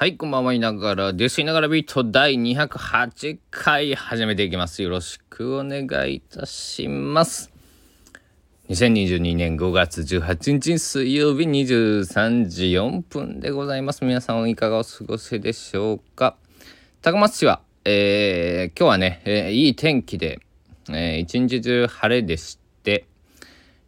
はい、こんばんは、いながらです。いながらビート第208回始めていきます。よろしくお願いいたします。2022年5月18日水曜日23時4分でございます。皆さんいかがお過ごしでしょうか。高松市は、えー、今日はね、えー、いい天気で、えー、一日中晴れでして、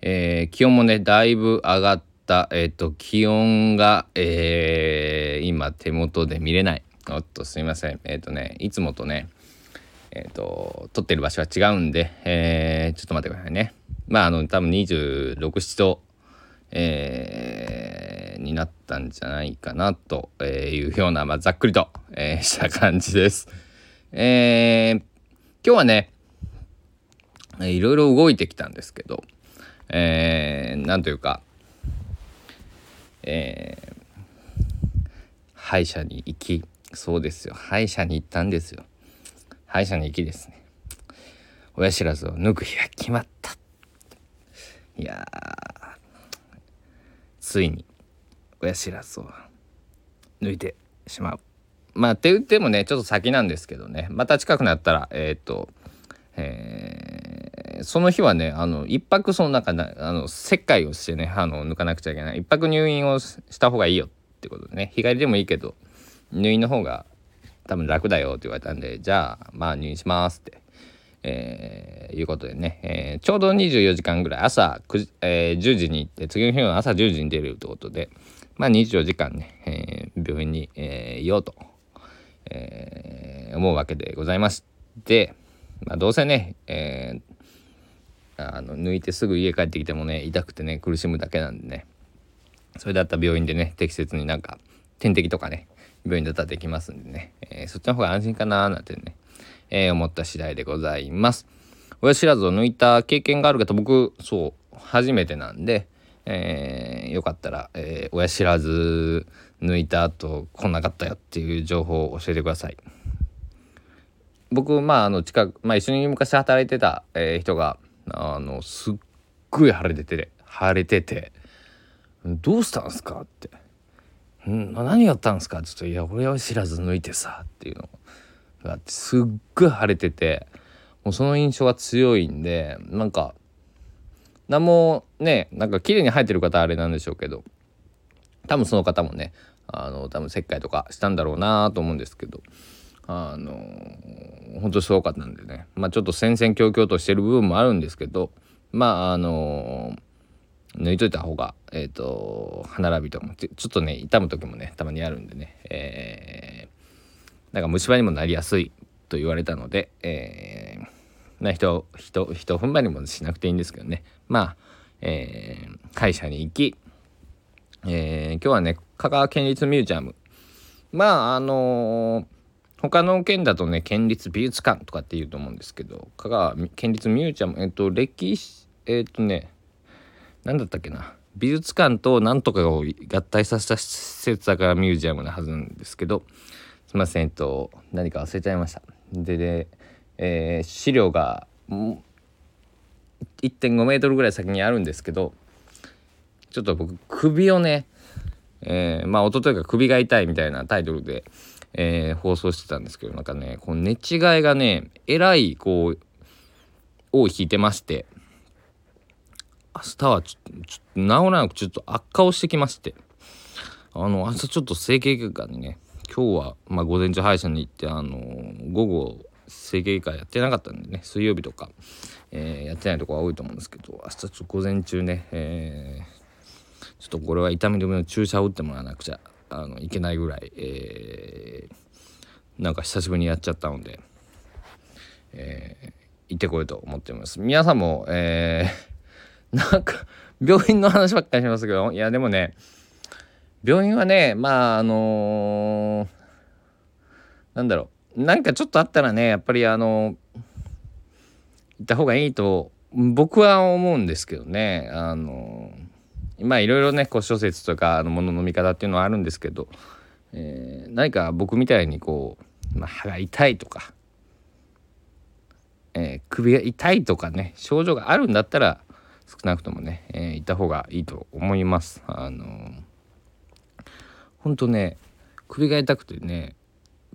えー、気温もね、だいぶ上がって、えっ、ー、と、気温が、えー、今手元で見れない。おっと、すいません。えっ、ー、とね、いつもとね、えっ、と、撮ってる場所は違うんで、えちょっと待ってくださいね。まあ、あの、多分26、7度、えになったんじゃないかな、というような、まあ、ざっくりと、えした感じです。え今日はね、いろいろ動いてきたんですけど、えー、なんというか、えー、歯医者に行きそうですよ。歯医者に行ったんですよ。歯医者に行きですね。親知らずを抜く日が決まった。いやついに親知らずを抜いてしまう。まあって言ってもねちょっと先なんですけどね。また近くなったらえっ、とえー、その日はねあの一泊その中あの切開をしてねあの抜かなくちゃいけない。一泊入院をした方がいいよってことでね。日帰りでもいいけど入院の方が多分楽だよって言われたんでじゃあまあ入院しますって、えー、いうことでね、えー、ちょうど24時間ぐらい朝9、えー、10時に行って次の日の朝10時に出るってことでまあ24時間ね、えー、病院に、えー、いようと、えー、思うわけでございましてまあ、どうせね、えー、あの抜いてすぐ家帰ってきてもね痛くてね苦しむだけなんでねそれだったら病院でね適切になんか点滴とかね病院だったらできますんでね、えー、そっちの方が安心かななんてね、えー、思った次第でございます。親知らずを抜いた経験がある方僕そう初めてなんで、えー、よかったら、えー、親知らず抜いた後来なかったよっていう情報を教えてください。僕まああの近く、まあ、一緒に昔働いてた、えー、人があのすっごい腫れてて腫れてて「どうしたんすか?」って「ん何やったんすか?」って言うと「いや俺は知らず抜いてさ」っていうのがあってすっごい腫れててもうその印象が強いんでなんか何もねなんか綺麗に生えてる方はあれなんでしょうけど多分その方もねあの多分切開とかしたんだろうなと思うんですけどあの本当すごかったんでね。まあちょっと戦々恐々としてる部分もあるんですけどまああの抜いといた方がえっ、ー、と歯並びとかもちょっとね痛む時もねたまにあるんでね。えー、なんか虫歯にもなりやすいと言われたのでえー、な人人人踏ん張りもしなくていいんですけどね。まあ、えー、歯医者に行き、えー、今日はね香川県立ミュージアム。まああのー他の県だとね県立美術館とかって言うと思うんですけど香川県立ミュージアムえっと歴史えっとね何だったっけな。美術館と何とかを合体させた施設だからミュージアムなはずなんですけどすいませんえっと何か忘れちゃいました。でで、えー、資料が1.5メートルぐらい先にあるんですけどちょっと僕首をねえー、まあ一昨日が首が痛いみたいなタイトルでえー、放送してたんですけどなんかねこの寝違いがねえらいこうを引いてまして明日はちょっと治らなくちょっと悪化をしてきましてあの朝ちょっと整形外科にね今日は、まあ、午前中歯医者に行ってあの午後整形外科やってなかったんでね水曜日とか、えー、やってないとこが多いと思うんですけど明日ちょっと午前中ね、えー、ちょっとこれは痛み止めの注射を打ってもらわなくちゃあのいけないぐらい、えー、なんか久しぶりにやっちゃったので、えー、行ってこようと思ってます。皆さんも、えー、なんか病院の話ばっかりしますけどいやでもね病院はねまああのー、なんだろう。なんかちょっとあったらねやっぱりあの行った方がいいと僕は思うんですけどね。あのーまあいろいろねこう諸説とかのものの見方っていうのはあるんですけど、えー、何か僕みたいにこう、まあ、歯が痛いとか、えー、首が痛いとかね症状があるんだったら少なくともね、えー、行った方がいいと思います。あのー、ほんとね首が痛くてね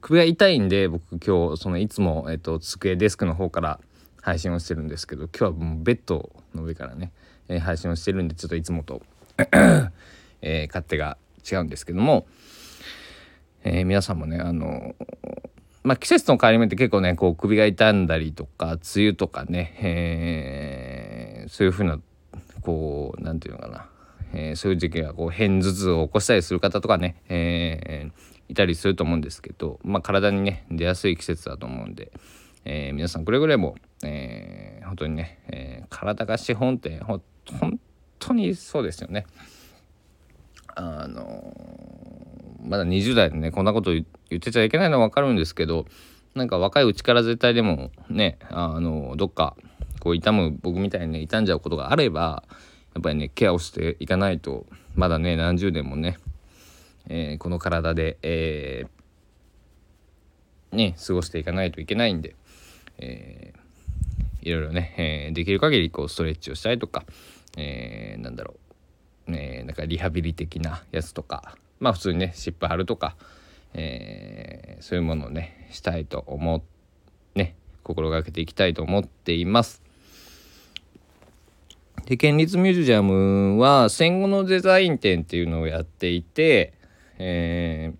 首が痛いんで僕今日そのいつも、えっと、机デスクの方から配信をしてるんですけど今日はもうベッドの上からね、えー、配信をしてるんでちょっといつもと えー、勝手が違うんですけども、えー、皆さんもねあのまあ季節の変わり目って結構ねこう首が痛んだりとか梅雨とかね、えー、そういうふうなこう何て言うのかな、えー、そういう時期がこう片頭痛を起こしたりする方とかね、えー、いたりすると思うんですけど、まあ、体にね出やすい季節だと思うんで、え、皆さんくれぐれも、え、本当にね、え、体が資本って本当当にそうですよね。あのまだ20代でねこんなこと言ってちゃいけないのは分かるんですけどなんか若いうちから絶対でもねあのどっかこう痛む僕みたいにね傷んじゃうことがあればやっぱりねケアをしていかないとまだね何十年もね、えー、この体で、えー、ね過ごしていかないといけないんで、えー、いろいろね、えー、できる限りこうストレッチをしたりとか、えー、なんだろう、ね、なんかリハビリ的なやつとかまあ普通にね湿布貼るとか、えー、そういうものをねしたいと思ってね心がけていきたいと思っています。で県立ミュージアムは戦後のデザイン展っていうのをやっていて、えー、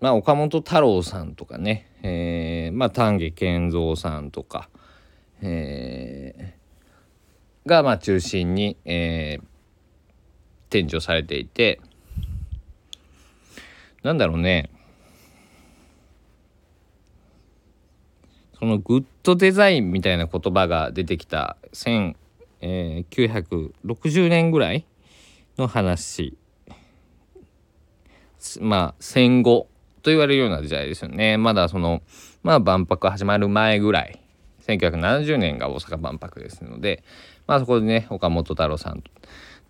まあ、岡本太郎さんとかね、えー、まあ、丹下健三さんとか、えー、がまあ中心に、えー、展示をされていて。なんだろうね。そのグッドデザインみたいな言葉が出てきたえー、960年ぐらいの話。まあ戦後と言われるような時代ですよね。まだそのまあ万博始まる前ぐらい。1970年が大阪万博ですのでまあそこでね岡本太郎さん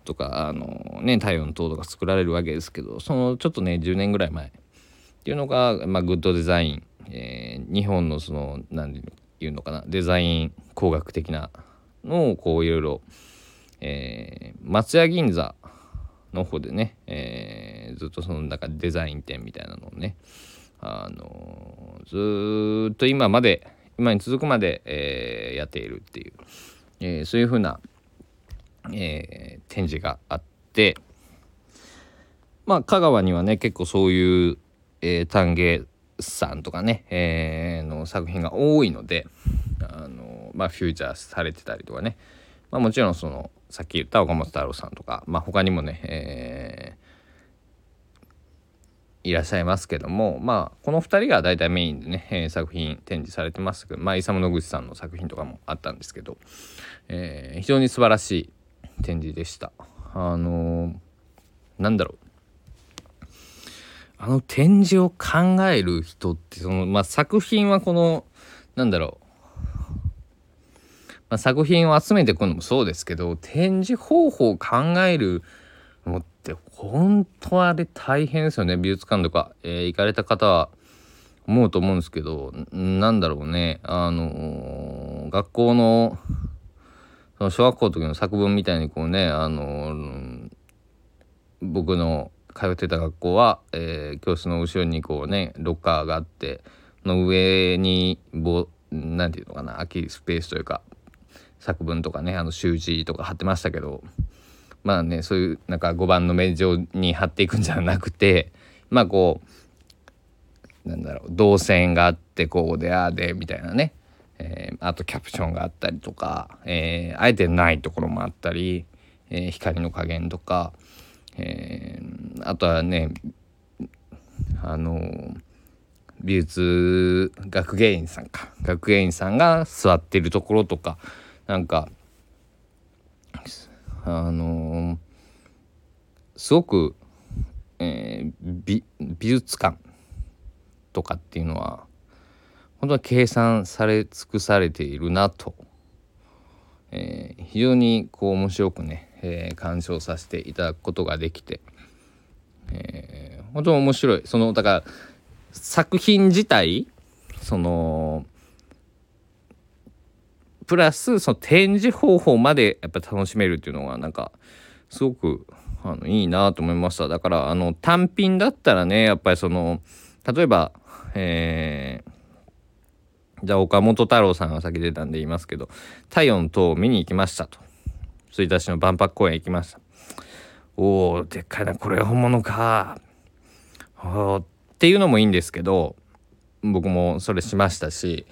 とかあのね太陽の塔とか作られるわけですけどそのちょっとね10年ぐらい前っていうのが、まあ、グッドデザイン、えー、日本のその何て言うのかなデザイン工学的なのをこういろいろ、えー、松屋銀座の方でね、えー、ずっとその中デザイン展みたいなのをね、あのー、ずっと今まで今に続くまで、えー、やっているっていう、えー、そういうふうな、えー、展示があってまあ香川にはね結構そういう、えー、丹下さんとかね、えー、の作品が多いのであの、まあ、フューチャーされてたりとかね、まあ、もちろんそのさっき言った岡本太郎さんとか、まあ、他にもね、え、いらっしゃいますけどもまあこの2人が大体メインでね、えー、作品展示されてますけどまあ勇野口さんの作品とかもあったんですけど、えー、非常に素晴らしい展示でした。あのー、なんだろうあの展示を考える人ってその、まあ、作品はこのなんだろう、まあ、作品を集めていくのもそうですけど展示方法を考えるって本当あれ大変ですよね美術館とか、えー、行かれた方は思うと思うんですけどなんだろうね。あのー、学校のその小学校の時の作文みたいにこうねあのー、僕の通ってた学校は、え、教室の後ろにこうねロッカーがあっての上にぼなんていうのかな空きスペースというか作文とかねあの習字とか貼ってましたけどまあねそういうなんか5番の名状に貼っていくんじゃなくてまあこうなんだろう動線があってこうでああでみたいなね、えー、あとキャプションがあったりとか、えー、あえてないところもあったり、えー、光の加減とかえー、あとはねあの美術学芸員さんか。学芸員さんが座ってるところとかなんかあのすごく、えー、美美術館とかっていうのは本当は計算され尽くされているなと、えー、非常にこう面白くねえー、鑑賞させていただくことができて、えー、本当に面白い。そのだから作品自体そのプラスその展示方法までやっぱ楽しめるっていうのはなんかすごくあのいいなと思いました。だからあの単品だったらねやっぱりその例えばえー、じゃあ岡本太郎さんが先出たんで言いますけど「体温等を見に行きました」と「1日の万博公園行きました」おおでっかいなこれ本物か。っていうのもいいんですけど僕もそれしましたし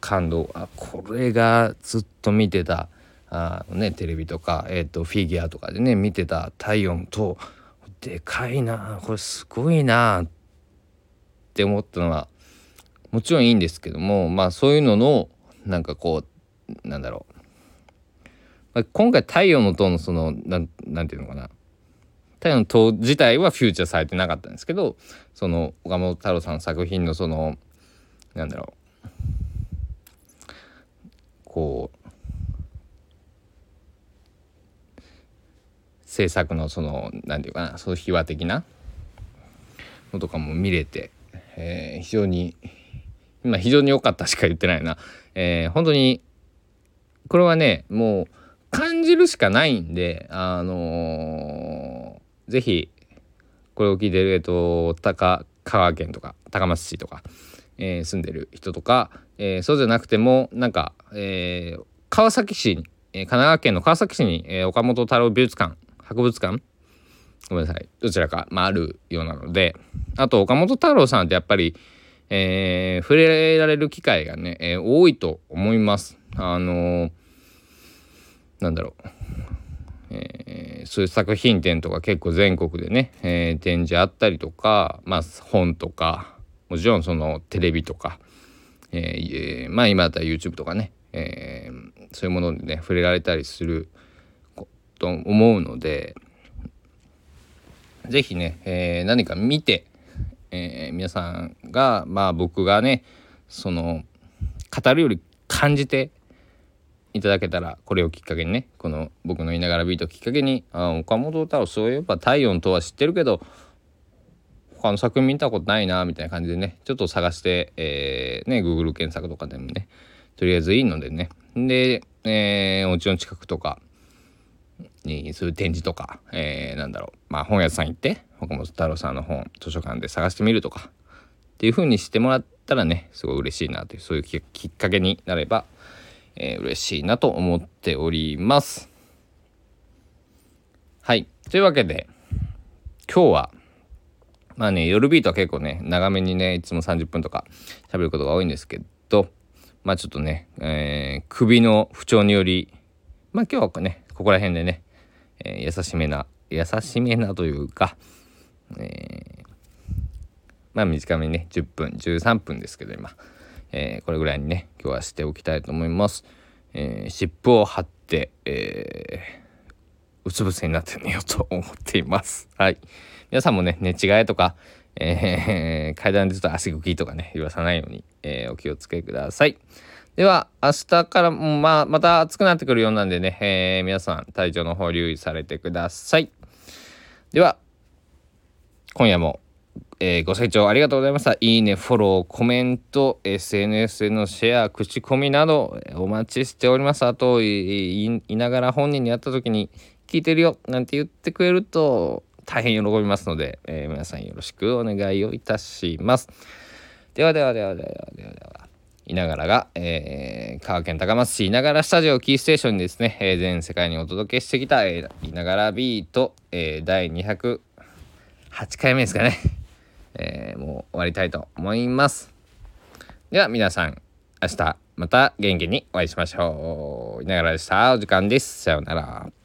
感動。あこれがずっと見てたあの、ね、テレビとか、えーと、フィギュアとかでね見てた体温とでかいなこれすごいなって思ったのはもちろんいいんですけどもまあそういうののなんかこうなんだろう、まあ、今回太陽の塔のそのななんていうのかな。太陽の塔自体はフューチャーされてなかったんですけどその岡本太郎さんの作品のそのなんだろう。こう制作のその何て言うかなそう秘話的なのとかも見れて、えー、非常に今非常に良かったしか言ってないな、えー、本当にこれはねもう感じるしかないんであのー、ぜひこれを聞いてるえっと高川県とか高松市とか、えー、住んでる人とか、えー、そうじゃなくてもなんか、えー、川崎市に、えー、神奈川県の川崎市に、えー、岡本太郎美術館博物館ごめんなさいどちらか、まあ、あるようなのであと岡本太郎さんってやっぱり、えー、触れられる機会がね、えー、多いと思います。あのー、なんだろう、えー、そういう作品展とか結構全国でね、えー、展示あったりとか、まあ、本とかもちろんそのテレビとか、えー、まあ今だったら YouTube とかね、えー、そういうものでね触れられたりすると思うので是非ね、えー、何か見て、えー、皆さんがまあ僕がねその語るより感じていただけたらこれをきっかけにねこの僕の「いながらビート」をきっかけにあ岡本太郎そういえば体温とは知ってるけど他の作品見たことないなみたいな感じでねちょっと探して、えー、ね Google 検索とかでもねとりあえずいいのでね。で、えー、お家の近くとかにする展示とか、えー、なんだろう、まあ、本屋さん行って岡本太郎さんの本図書館で探してみるとかっていう風にしてもらったらねすごい嬉しいなというそういうきっかけになれば、えー、嬉しいなと思っております。はい。というわけで今日はまあね夜ビートは結構ね長めにねいつも30分とか喋ることが多いんですけどまあちょっとね、えー、首の不調によりまあ今日はねここら辺でね、えー、優しめな優しめなというか、えー、まあ短めにね10分13分ですけど今、え、これぐらいにね今日はしておきたいと思います。え、湿布を貼って、えー、うつ伏せになって寝ようと思っています。はい。皆さんもね、寝違いとか、えー、階段でちょっと足ぐきとかね、言わさないように、えー、お気をつけください。では、明日から、まあ、また暑くなってくるようなんでね、えー、皆さん体調の方留意されてください。では、今夜も、えー、ご清聴ありがとうございました。いいね、フォロー、コメント、SNS へのシェア、口コミなどお待ちしております。あと、いながら本人に会った時に聞いてるよなんて言ってくれると大変喜びますので、えー、皆さんよろしくお願いをいたします。ではではではではではでは。いながらが、えー、香川県高松市いながらスタジオキーステーションにですね、えー、全世界にお届けしてきた、えー、いながらビート、えー、第208回目ですかね、えー、もう終わりたいと思います。では皆さん、明日また元気にお会いしましょう。いながらでした。お時間です。さようなら。